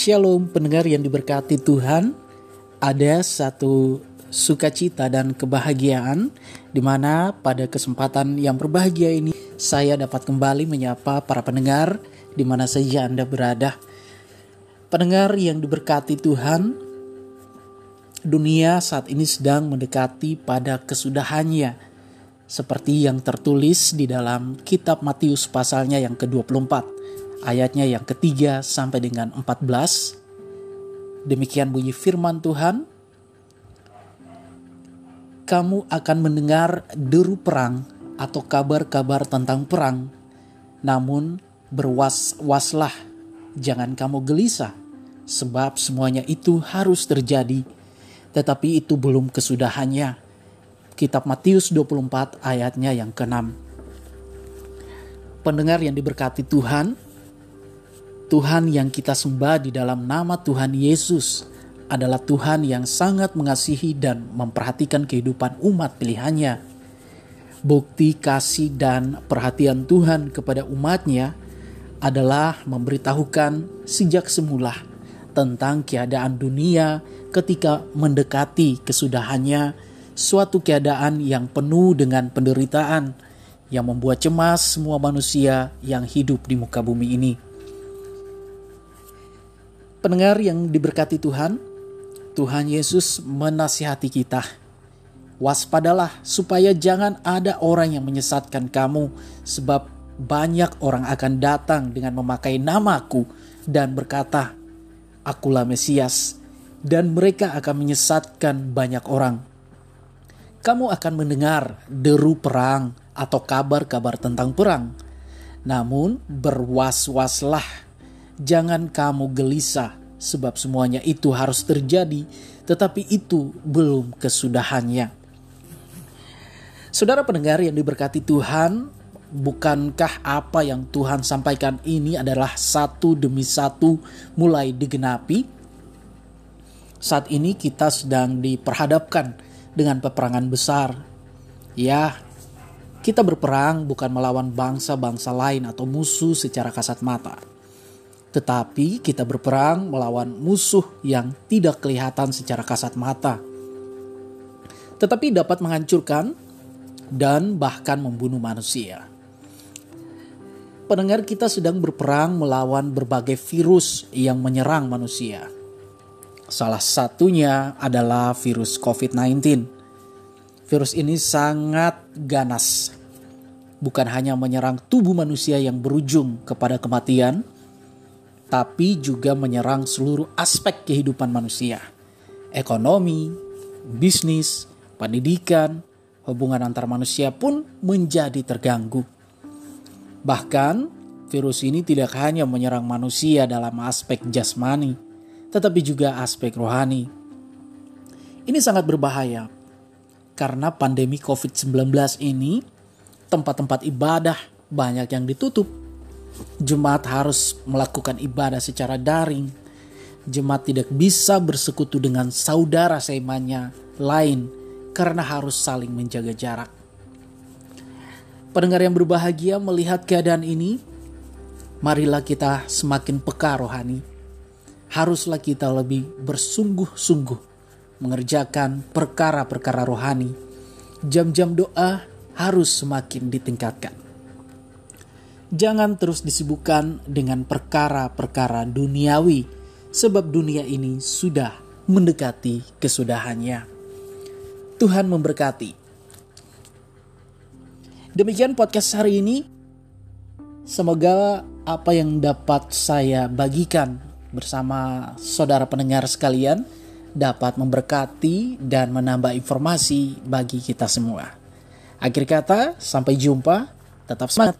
Shalom pendengar yang diberkati Tuhan. Ada satu sukacita dan kebahagiaan di mana pada kesempatan yang berbahagia ini saya dapat kembali menyapa para pendengar di mana saja Anda berada. Pendengar yang diberkati Tuhan, dunia saat ini sedang mendekati pada kesudahannya seperti yang tertulis di dalam kitab Matius pasalnya yang ke-24 ayatnya yang ketiga sampai dengan 14. Demikian bunyi firman Tuhan. Kamu akan mendengar deru perang atau kabar-kabar tentang perang. Namun berwas-waslah, jangan kamu gelisah, sebab semuanya itu harus terjadi. Tetapi itu belum kesudahannya. Kitab Matius 24 ayatnya yang ke-6. Pendengar yang diberkati Tuhan, Tuhan yang kita sembah di dalam nama Tuhan Yesus adalah Tuhan yang sangat mengasihi dan memperhatikan kehidupan umat pilihannya. Bukti kasih dan perhatian Tuhan kepada umatnya adalah memberitahukan sejak semula tentang keadaan dunia ketika mendekati kesudahannya suatu keadaan yang penuh dengan penderitaan yang membuat cemas semua manusia yang hidup di muka bumi ini. Pendengar yang diberkati Tuhan, Tuhan Yesus menasihati kita. Waspadalah supaya jangan ada orang yang menyesatkan kamu sebab banyak orang akan datang dengan memakai namaku dan berkata, Akulah Mesias, dan mereka akan menyesatkan banyak orang. Kamu akan mendengar deru perang atau kabar-kabar tentang perang. Namun berwas-waslah Jangan kamu gelisah, sebab semuanya itu harus terjadi, tetapi itu belum kesudahannya. Saudara pendengar yang diberkati Tuhan, bukankah apa yang Tuhan sampaikan ini adalah satu demi satu mulai digenapi? Saat ini kita sedang diperhadapkan dengan peperangan besar. Ya, kita berperang bukan melawan bangsa-bangsa lain atau musuh secara kasat mata tetapi kita berperang melawan musuh yang tidak kelihatan secara kasat mata, tetapi dapat menghancurkan dan bahkan membunuh manusia. Pendengar kita sedang berperang melawan berbagai virus yang menyerang manusia. Salah satunya adalah virus COVID-19. Virus ini sangat ganas, bukan hanya menyerang tubuh manusia yang berujung kepada kematian, tapi juga menyerang seluruh aspek kehidupan manusia. Ekonomi, bisnis, pendidikan, hubungan antar manusia pun menjadi terganggu. Bahkan, virus ini tidak hanya menyerang manusia dalam aspek jasmani, tetapi juga aspek rohani. Ini sangat berbahaya karena pandemi COVID-19 ini tempat-tempat ibadah banyak yang ditutup Jemaat harus melakukan ibadah secara daring. Jemaat tidak bisa bersekutu dengan saudara seimannya lain karena harus saling menjaga jarak. Pendengar yang berbahagia melihat keadaan ini, marilah kita semakin peka rohani. Haruslah kita lebih bersungguh-sungguh mengerjakan perkara-perkara rohani. Jam-jam doa harus semakin ditingkatkan. Jangan terus disibukkan dengan perkara-perkara duniawi, sebab dunia ini sudah mendekati kesudahannya. Tuhan memberkati. Demikian podcast hari ini. Semoga apa yang dapat saya bagikan bersama saudara pendengar sekalian dapat memberkati dan menambah informasi bagi kita semua. Akhir kata, sampai jumpa. Tetap semangat